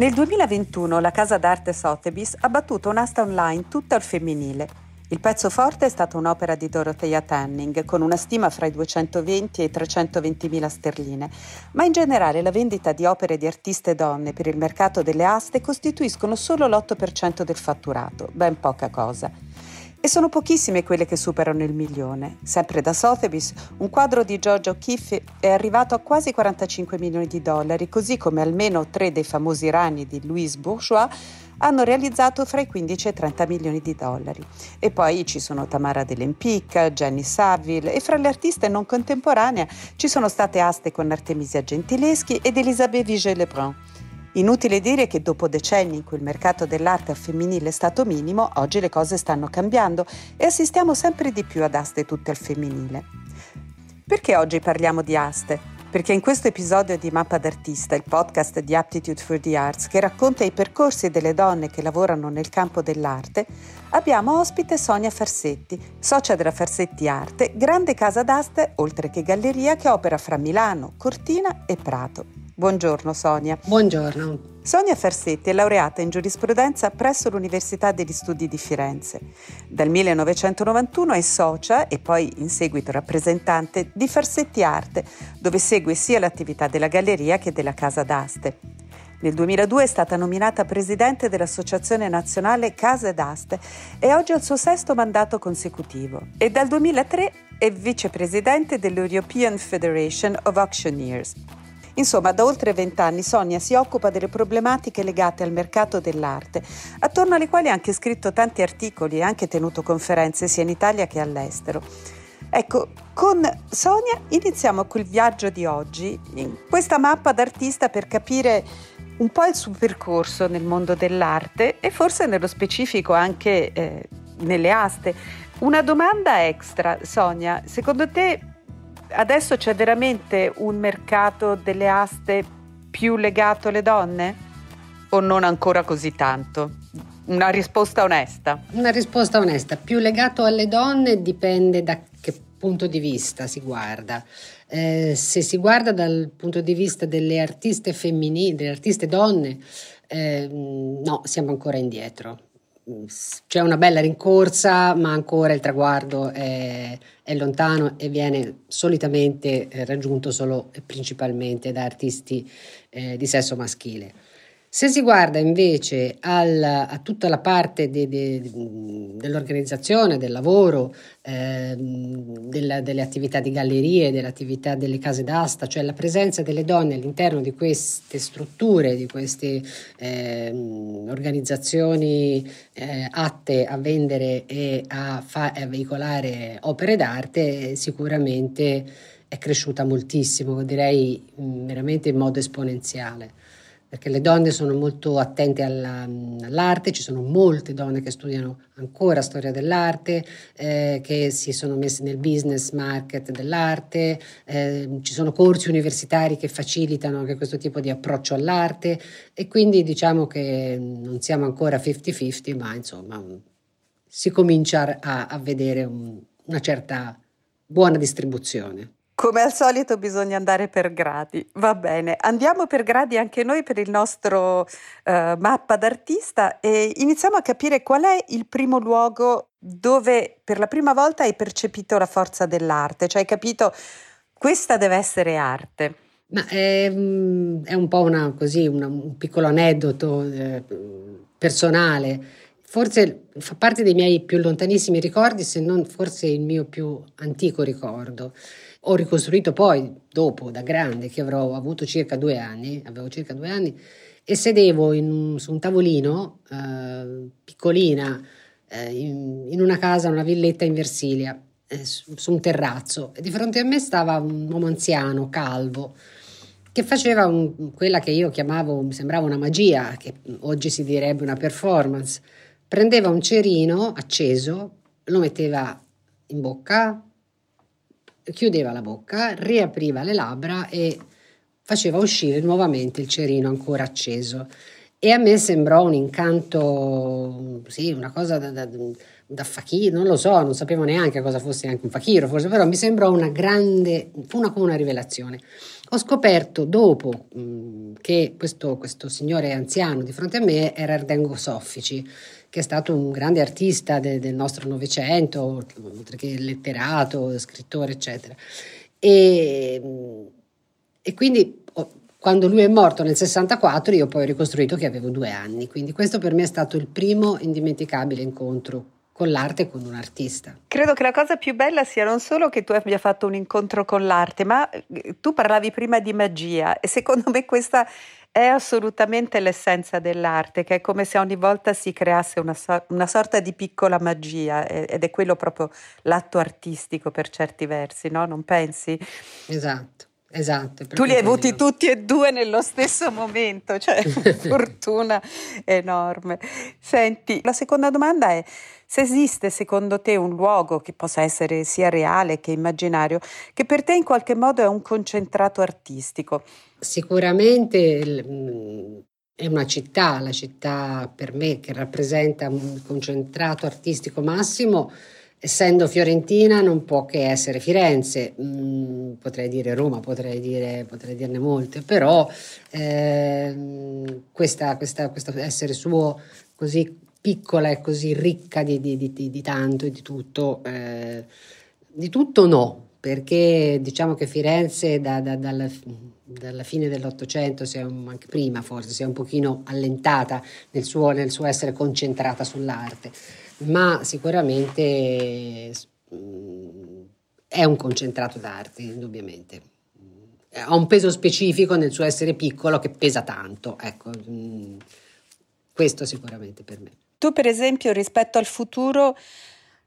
Nel 2021 la casa d'arte Sotheby's ha battuto un'asta online tutta al femminile. Il pezzo forte è stata un'opera di Dorothea Tanning con una stima fra i 220 e i 320 mila sterline, ma in generale la vendita di opere di artiste donne per il mercato delle aste costituiscono solo l'8% del fatturato, ben poca cosa. E sono pochissime quelle che superano il milione. Sempre da Sotheby's, un quadro di George O'Keeffe è arrivato a quasi 45 milioni di dollari, così come almeno tre dei famosi rani di Louise Bourgeois hanno realizzato fra i 15 e i 30 milioni di dollari. E poi ci sono Tamara Dell'Empic, Jenny Saville e fra le artiste non contemporanee ci sono state aste con Artemisia Gentileschi ed Elisabeth Vigée-Lebrun. Inutile dire che dopo decenni in cui il mercato dell'arte femminile è stato minimo, oggi le cose stanno cambiando e assistiamo sempre di più ad aste tutte al femminile. Perché oggi parliamo di aste? Perché in questo episodio di Mappa d'Artista, il podcast di Aptitude for the Arts che racconta i percorsi delle donne che lavorano nel campo dell'arte, abbiamo ospite Sonia Farsetti, socia della Farsetti Arte, grande casa d'aste oltre che galleria che opera fra Milano, Cortina e Prato. Buongiorno Sonia. Buongiorno. Sonia Farsetti è laureata in giurisprudenza presso l'Università degli Studi di Firenze. Dal 1991 è socia e poi in seguito rappresentante di Farsetti Arte, dove segue sia l'attività della galleria che della casa d'aste. Nel 2002 è stata nominata presidente dell'Associazione Nazionale Case d'Aste e oggi ha il suo sesto mandato consecutivo. E dal 2003 è vicepresidente dell'European Federation of Auctioneers. Insomma, da oltre vent'anni Sonia si occupa delle problematiche legate al mercato dell'arte, attorno alle quali ha anche scritto tanti articoli e anche tenuto conferenze sia in Italia che all'estero. Ecco, con Sonia iniziamo quel viaggio di oggi, in questa mappa d'artista per capire un po' il suo percorso nel mondo dell'arte e forse nello specifico anche eh, nelle aste. Una domanda extra, Sonia, secondo te adesso c'è veramente un mercato delle aste più legato alle donne? O non ancora così tanto? Una risposta onesta. Una risposta onesta. Più legato alle donne dipende da che punto di vista si guarda. Eh, se si guarda dal punto di vista delle artiste femminili, delle artiste donne, eh, no, siamo ancora indietro c'è una bella rincorsa, ma ancora il traguardo è, è lontano e viene solitamente eh, raggiunto solo e principalmente da artisti eh, di sesso maschile. Se si guarda invece al, a tutta la parte de, de, dell'organizzazione, del lavoro, eh, della, delle attività di gallerie, delle attività delle case d'asta, cioè la presenza delle donne all'interno di queste strutture, di queste eh, organizzazioni eh, atte a vendere e a, fa, a veicolare opere d'arte, sicuramente è cresciuta moltissimo, direi veramente in modo esponenziale perché le donne sono molto attente alla, all'arte, ci sono molte donne che studiano ancora storia dell'arte, eh, che si sono messe nel business market dell'arte, eh, ci sono corsi universitari che facilitano anche questo tipo di approccio all'arte e quindi diciamo che non siamo ancora 50-50, ma insomma si comincia a, a vedere un, una certa buona distribuzione. Come al solito bisogna andare per gradi, va bene. Andiamo per gradi anche noi per il nostro uh, mappa d'artista e iniziamo a capire qual è il primo luogo dove per la prima volta hai percepito la forza dell'arte, cioè hai capito questa deve essere arte. Ma è, è un po' una, così, una, un piccolo aneddoto eh, personale. Forse fa parte dei miei più lontanissimi ricordi, se non forse il mio più antico ricordo. Ho ricostruito poi, dopo, da grande, che avrò avuto circa due anni, avevo circa due anni, e sedevo un, su un tavolino, eh, piccolina, eh, in, in, una casa, una villetta in Versilia, eh, su, su, un terrazzo, e di fronte a me stava un uomo anziano, calvo, che faceva un, quella che io chiamavo, mi sembrava una magia, che oggi si direbbe una performance. Prendeva un cerino acceso, lo metteva in bocca, chiudeva la bocca, riapriva le labbra e faceva uscire nuovamente il cerino ancora acceso. E a me sembrò un incanto, sì, una cosa da, da, da fakir, non lo so, non sapevo neanche cosa fosse anche un fakiro, forse, però mi sembrò una grande, una, come una rivelazione. Ho scoperto dopo mh, che questo, questo, signore anziano di fronte a me era Erdengo Soffici, che è stato un grande artista de, del nostro Novecento, oltre che letterato, scrittore, eccetera. E, e quindi quando lui è morto nel 64 io poi ho ricostruito che avevo due anni, quindi questo per me è stato il primo indimenticabile incontro con l'arte con un artista. Credo che la cosa più bella sia non solo che tu abbia fatto un incontro con l'arte, ma eh, tu parlavi prima di magia e secondo me questa è assolutamente l'essenza dell'arte, che è come se ogni volta si creasse una, so- una sorta di piccola magia ed è quello proprio l'atto artistico per certi versi, no? Non pensi? Esatto. Esatto. Tu li hai avuti tutti e due nello stesso momento, cioè una fortuna enorme. Senti, la seconda domanda è se esiste secondo te un luogo che possa essere sia reale che immaginario, che per te in qualche modo è un concentrato artistico. Sicuramente mm, è una città, la città per me che rappresenta un concentrato artistico massimo essendo fiorentina non può che essere Firenze, mm, potrei dire Roma, potrei, dire, potrei dirne molte, però eh, questa, questa, questo essere suo così piccola e così ricca di, di, di, di tanto e di tutto, eh, di tutto no, perché diciamo che Firenze da, da, dalla, dalla, fine dell'Ottocento, anche prima forse, si è un pochino allentata nel suo, nel suo essere concentrata sull'arte ma sicuramente mm, è un concentrato d'arte, indubbiamente. Ha un peso specifico nel suo essere piccolo che pesa tanto, ecco, mm, questo sicuramente per me. Tu per esempio rispetto al futuro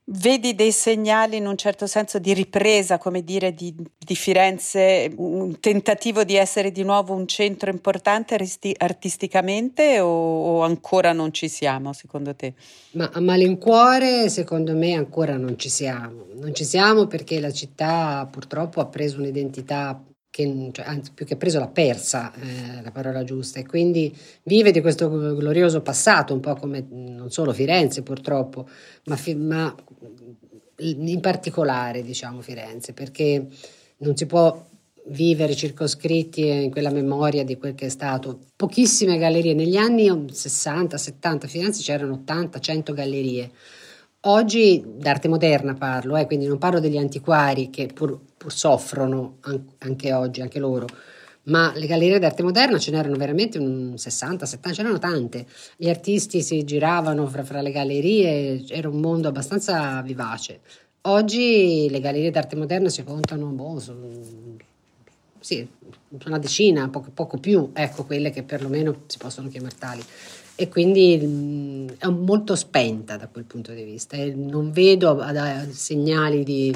Vedi dei segnali in un certo senso di ripresa, come dire, di, di, Firenze, un tentativo di essere di nuovo un centro importante aristi- artisticamente o, o, ancora non ci siamo, secondo te? Ma a malincuore, secondo me, ancora non ci siamo. Non ci siamo perché la città purtroppo ha preso un'identità che, cioè, anzi più che preso l'ha persa, eh, la parola giusta, e quindi vive di questo glorioso passato, un po' come non solo Firenze purtroppo, ma, ma in particolare diciamo Firenze, perché non si può vivere circoscritti in quella memoria di quel che è stato. Pochissime gallerie, negli anni 60, 70 Firenze c'erano 80, 100 gallerie. Oggi d'arte moderna parlo, eh, quindi non parlo degli antiquari che pur, pur soffrono anche oggi, anche loro, ma le gallerie d'arte moderna ce n'erano veramente un 60, 70, c'erano tante. Gli artisti si giravano fra, fra le gallerie, era un mondo abbastanza vivace. Oggi le gallerie d'arte moderna si contano, boh, sono, sì, una decina, poco, poco più, ecco quelle che perlomeno si possono chiamare tali e quindi mm, è molto spenta da quel punto di vista e non vedo segnali di,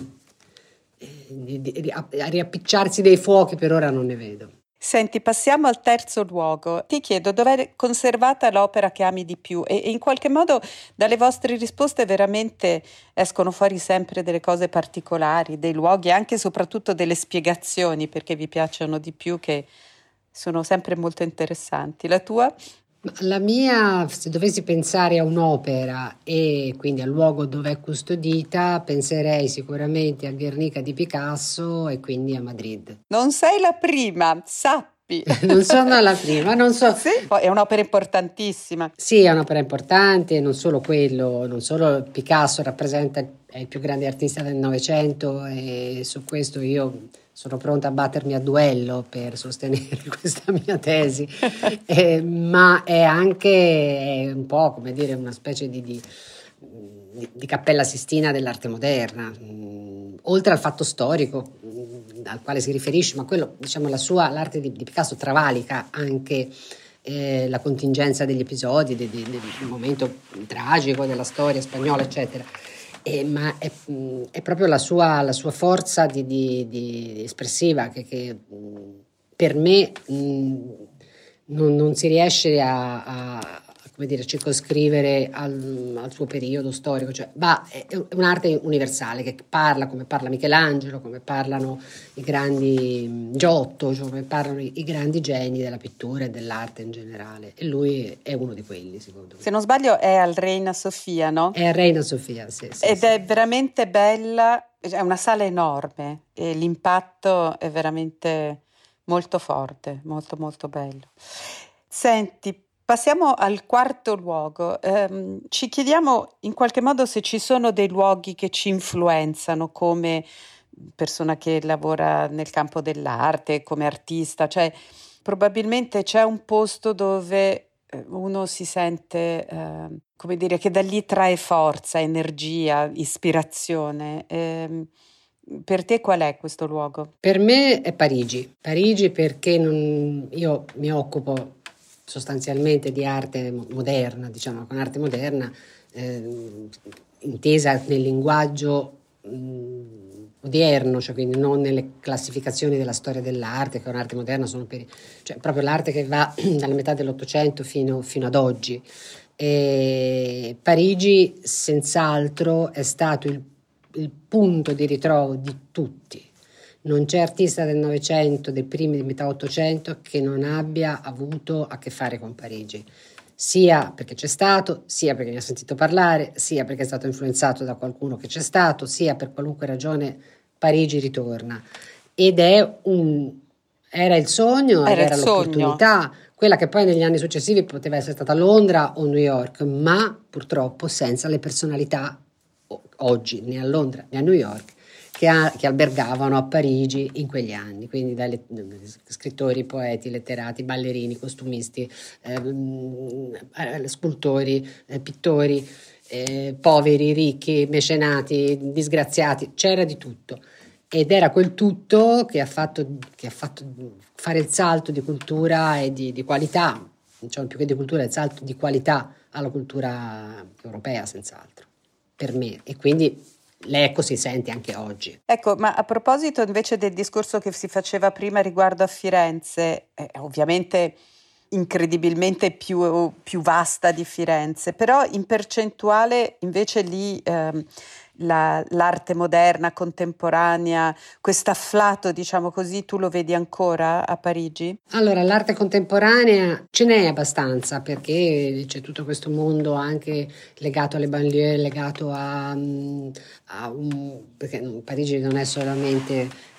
eh, di, di, di, a riappicciarsi dei fuochi, per ora non ne vedo. Senti, passiamo al terzo luogo. Ti chiedo dov'è conservata l'opera che ami di più e, e, in qualche modo dalle vostre risposte veramente escono fuori sempre delle cose particolari, dei luoghi anche e soprattutto delle spiegazioni perché vi piacciono di più che sono sempre molto interessanti. La tua? La mia, se dovessi pensare a un'opera e quindi al luogo dove è custodita, penserei sicuramente a Guernica di Picasso e quindi a Madrid. Non sei la prima, sappi. non sono la prima, non so. Sì, è un'opera importantissima. Sì, è un'opera importante, non solo quello, non solo Picasso rappresenta è il più grande artista del Novecento e su questo io sono pronta a battermi a duello per sostenere questa mia tesi, eh, ma è anche un po' come dire una specie di, di, di cappella sistina dell'arte moderna, mm, oltre al fatto storico al quale si riferisce, ma quello, diciamo, la sua, l'arte di, di Picasso travalica anche eh, la contingenza degli episodi, del, del momento tragico della storia spagnola, eccetera. Eh, ma è, è, proprio la sua, la sua forza di, di, di espressiva che, che, per me mh, non, non, si riesce a, a, come dire, circoscrivere al, al, suo periodo storico, cioè, va, è un'arte universale che parla come parla Michelangelo, come parlano i grandi Giotto, cioè come parlano i, i, grandi geni della pittura e dell'arte in generale. E lui è uno di quelli, secondo me. Se non sbaglio è al Reina Sofia, no? È al Reina Sofia, sì. sì Ed sì. è veramente bella, è una sala enorme e l'impatto è veramente molto forte, molto molto bello. Senti, passiamo al quarto luogo. Eh, ci chiediamo in qualche modo se ci sono dei luoghi che ci influenzano come persona che lavora nel campo dell'arte, come artista, cioè probabilmente c'è un posto dove eh, uno si sente, eh, come dire, che da lì trae forza, energia, ispirazione. Eh, per te qual è questo luogo? Per me è Parigi. Parigi perché non, io mi occupo sostanzialmente di arte moderna, diciamo, con arte moderna, eh, intesa nel linguaggio mh, odierno, cioè quindi non nelle classificazioni della storia dell'arte, che un'arte moderna sono per, cioè proprio l'arte che va dalla metà dell'Ottocento fino, fino ad oggi. E Parigi senz'altro è stato il il punto di ritrovo di tutti. Non c'è artista del Novecento, dei primi di metà Ottocento, che non abbia avuto a che fare con Parigi, sia perché c'è stato, sia perché ne ha sentito parlare, sia perché è stato influenzato da qualcuno che c'è stato, sia per qualunque ragione Parigi ritorna. Ed è un, era il sogno, era, era l'opportunità, sogno. quella che poi negli anni successivi poteva essere stata Londra o New York, ma purtroppo senza le personalità oggi né a Londra né a New York che, ha, che, albergavano a Parigi in quegli anni, quindi dai scrittori, poeti, letterati, ballerini, costumisti, ehm, eh, scultori, eh, pittori, eh, poveri, ricchi, mecenati, disgraziati, c'era di tutto. Ed era quel tutto che ha fatto, che ha fatto fare il salto di cultura e di, di qualità, diciamo più che di cultura, il salto di qualità alla cultura europea, senz'altro per me e quindi l'eco si sente anche oggi. Ecco, ma a proposito invece del discorso che si faceva prima riguardo a Firenze, eh, ovviamente incredibilmente più, più, vasta di Firenze, però in percentuale invece lì ehm, la, l'arte moderna, contemporanea, questo afflato, diciamo così, tu lo vedi ancora a Parigi? Allora, l'arte contemporanea ce n'è abbastanza perché c'è tutto questo mondo anche legato alle banlieue, legato a, a un, perché Parigi non è solamente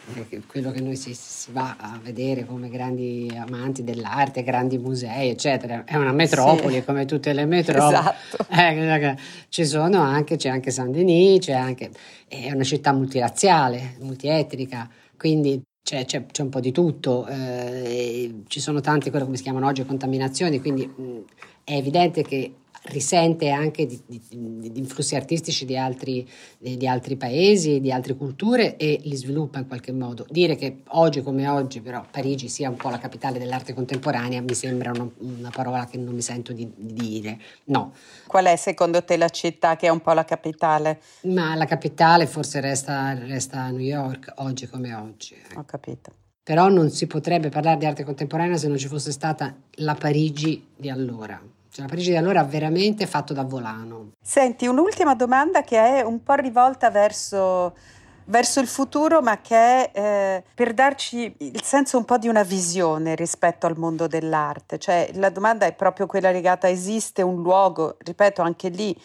quello che noi si, si, va a vedere come grandi amanti dell'arte, grandi musei, eccetera. È una metropoli sì. come tutte le metropoli. Esatto. Eh, ci sono anche, c'è anche Saint Denis, c'è anche, è una città multiraziale, multietnica, quindi c'è, c'è, c'è un po' di tutto. Eh, ci sono tante, quello come si chiamano oggi, contaminazioni, quindi mh, è evidente che risente anche di, di, di influssi artistici di altri, di altri, paesi, di altre culture e li sviluppa in qualche modo. Dire che oggi come oggi però Parigi sia un po' la capitale dell'arte contemporanea mi sembra una, una parola che non mi sento di, dire. No. Qual è secondo te la città che è un po' la capitale? Ma la capitale forse resta, resta New York oggi come oggi. Ho capito. Però non si potrebbe parlare di arte contemporanea se non ci fosse stata la Parigi di allora. Cioè, la Parigi di allora veramente fatto da volano. Senti, un'ultima domanda che è un po' rivolta verso, verso il futuro, ma che è eh, per darci il senso un po' di una visione rispetto al mondo dell'arte. Cioè, la domanda è proprio quella legata, esiste un luogo, ripeto, anche lì,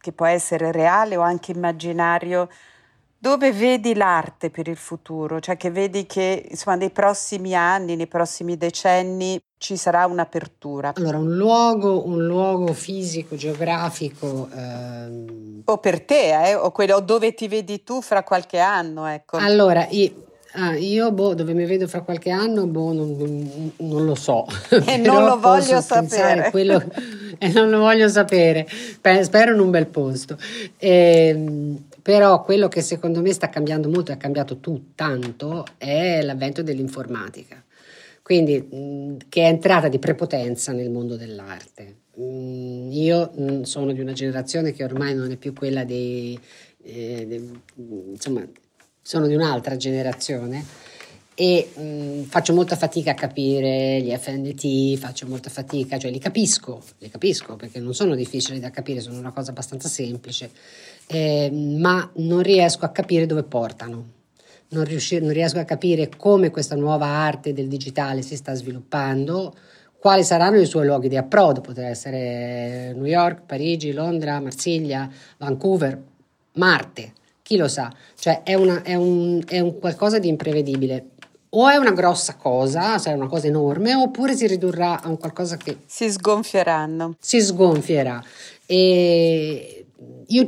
che può essere reale o anche immaginario, dove vedi l'arte per il futuro? Cioè che vedi che insomma nei prossimi anni, nei prossimi decenni ci sarà un'apertura? Allora, un luogo, un luogo fisico, geografico. Ehm... O per te, eh? o quello dove ti vedi tu fra qualche anno, ecco. Allora, io, Ah, io boh, dove mi vedo fra qualche anno, boh, non, non lo so. E non lo voglio sapere. Quello, e non lo voglio sapere. Spero in un bel posto. E, ehm, però quello che secondo me sta cambiando molto, e ha cambiato tu tanto, è l'avvento dell'informatica. Quindi, mh, che è entrata di prepotenza nel mondo dell'arte. Mh, io mh, sono di una generazione che ormai non è più quella dei, eh, dei insomma, sono di un'altra generazione e mh, faccio molta fatica a capire gli FNT, faccio molta fatica, cioè li capisco, li capisco perché non sono difficili da capire, sono una cosa abbastanza semplice, eh, ma non riesco a capire dove portano. Non, riusci- non riesco a capire come questa nuova arte del digitale si sta sviluppando, quali saranno i suoi luoghi di approdo, potrà essere New York, Parigi, Londra, Marsiglia, Vancouver, Marte, chi lo sa, cioè è, una, è, un, è un qualcosa di imprevedibile o è una grossa cosa, sarà una cosa enorme, oppure si ridurrà a un qualcosa che si sgonfieranno. Si sgonfierà. E io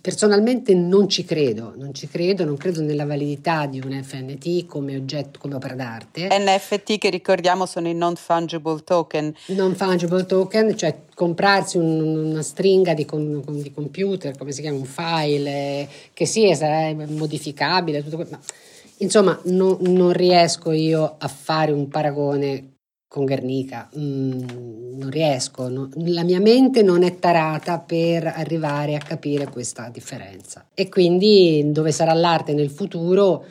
personalmente non ci credo, non ci credo, non credo nella validità di un NFT come oggetto, come opera d'arte. NFT che ricordiamo sono i non fungible token. Non fungible token, cioè comprarsi un, una stringa di, con, di, computer, come si chiama, un file, che sì, sarà modificabile, tutto quello, ma Insomma, no, non riesco io a fare un paragone con Guernica, mm, non riesco, no, la mia mente non è tarata per arrivare a capire questa differenza. E quindi dove sarà l'arte nel futuro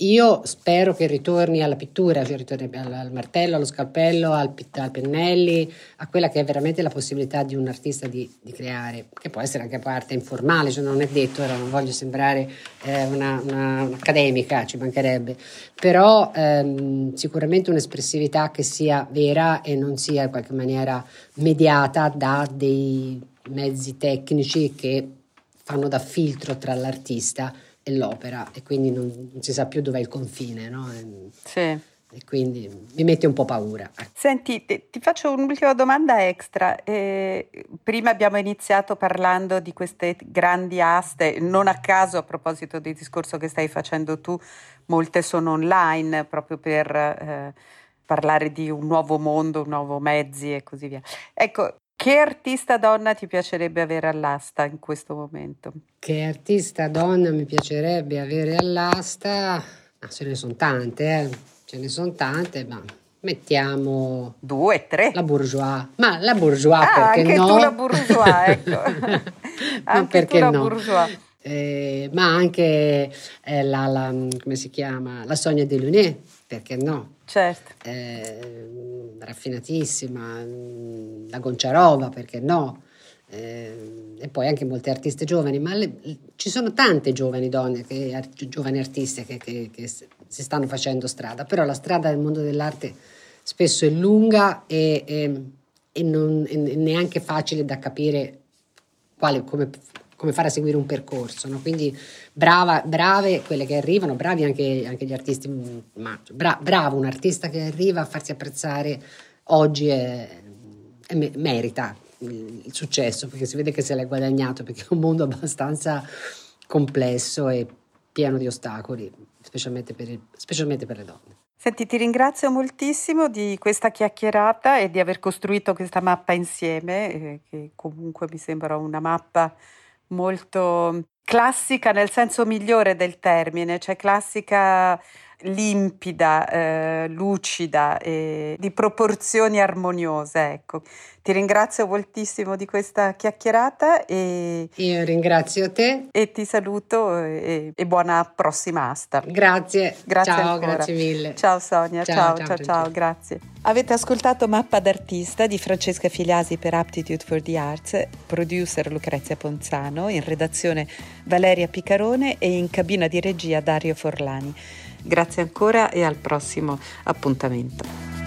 io spero che ritorni alla pittura, cioè ritorni al, al martello, allo scalpello, al, al, pennelli, a quella che è veramente la possibilità di un artista di, di creare, che può essere anche parte informale, cioè non è detto, ora non voglio sembrare eh, una, una, un'accademica, ci mancherebbe, però ehm, sicuramente un'espressività che sia vera e non sia in qualche maniera mediata da dei mezzi tecnici che fanno da filtro tra l'artista e l'opera e quindi non, non si sa più dov'è il confine, no? E, sì. E quindi mi mette un po' paura. Senti, ti, faccio un'ultima domanda extra. Eh, prima abbiamo iniziato parlando di queste grandi aste, non a caso a proposito del discorso che stai facendo tu, molte sono online proprio per eh, parlare di un nuovo mondo, un nuovo mezzi e così via. Ecco, che artista donna ti piacerebbe avere all'asta in questo momento? Che artista donna mi piacerebbe avere all'asta? Ah, ce ne sono tante, eh. ce ne sono tante, ma mettiamo due, tre. La bourgeois, ma la bourgeois ah, perché anche no? tu la bourgeois, ecco. anche perché tu la no? bourgeois. Eh, ma anche eh, la, la, come si chiama? La Sonia Delaunay, perché no? Certo. Eh, raffinatissima, mm, la Gonciarova, perché no? Eh, e poi anche molte artiste giovani, ma le, ci sono tante giovani donne, che, giovani artiste che, che, che, si stanno facendo strada, però la strada del mondo dell'arte spesso è lunga e, e, e non è neanche facile da capire quale, come come fare a seguire un percorso. No? Quindi brava, brave quelle che arrivano, bravi anche, anche gli artisti, mm, ma bra, bravo un artista che arriva a farsi apprezzare oggi è, è, merita il, il successo perché si vede che se l'è guadagnato perché è un mondo abbastanza complesso e pieno di ostacoli, specialmente per, il, specialmente per le donne. Senti, ti ringrazio moltissimo di questa chiacchierata e di aver costruito questa mappa insieme, eh, che comunque mi sembra una mappa molto classica nel senso migliore del termine, cioè classica limpida, eh, lucida e di proporzioni armoniose. Ecco. Ti ringrazio moltissimo di questa chiacchierata e io ringrazio te e ti saluto e, e buona prossima asta. Grazie, grazie ciao, ancora. grazie mille. Ciao Sonia, ciao, ciao, ciao, ciao, ciao grazie. Avete ascoltato Mappa d'artista di Francesca Filiasi per Aptitude for the Arts, producer Lucrezia Ponzano, in redazione Valeria Picarone e in cabina di regia Dario Forlani. Grazie ancora e al prossimo appuntamento.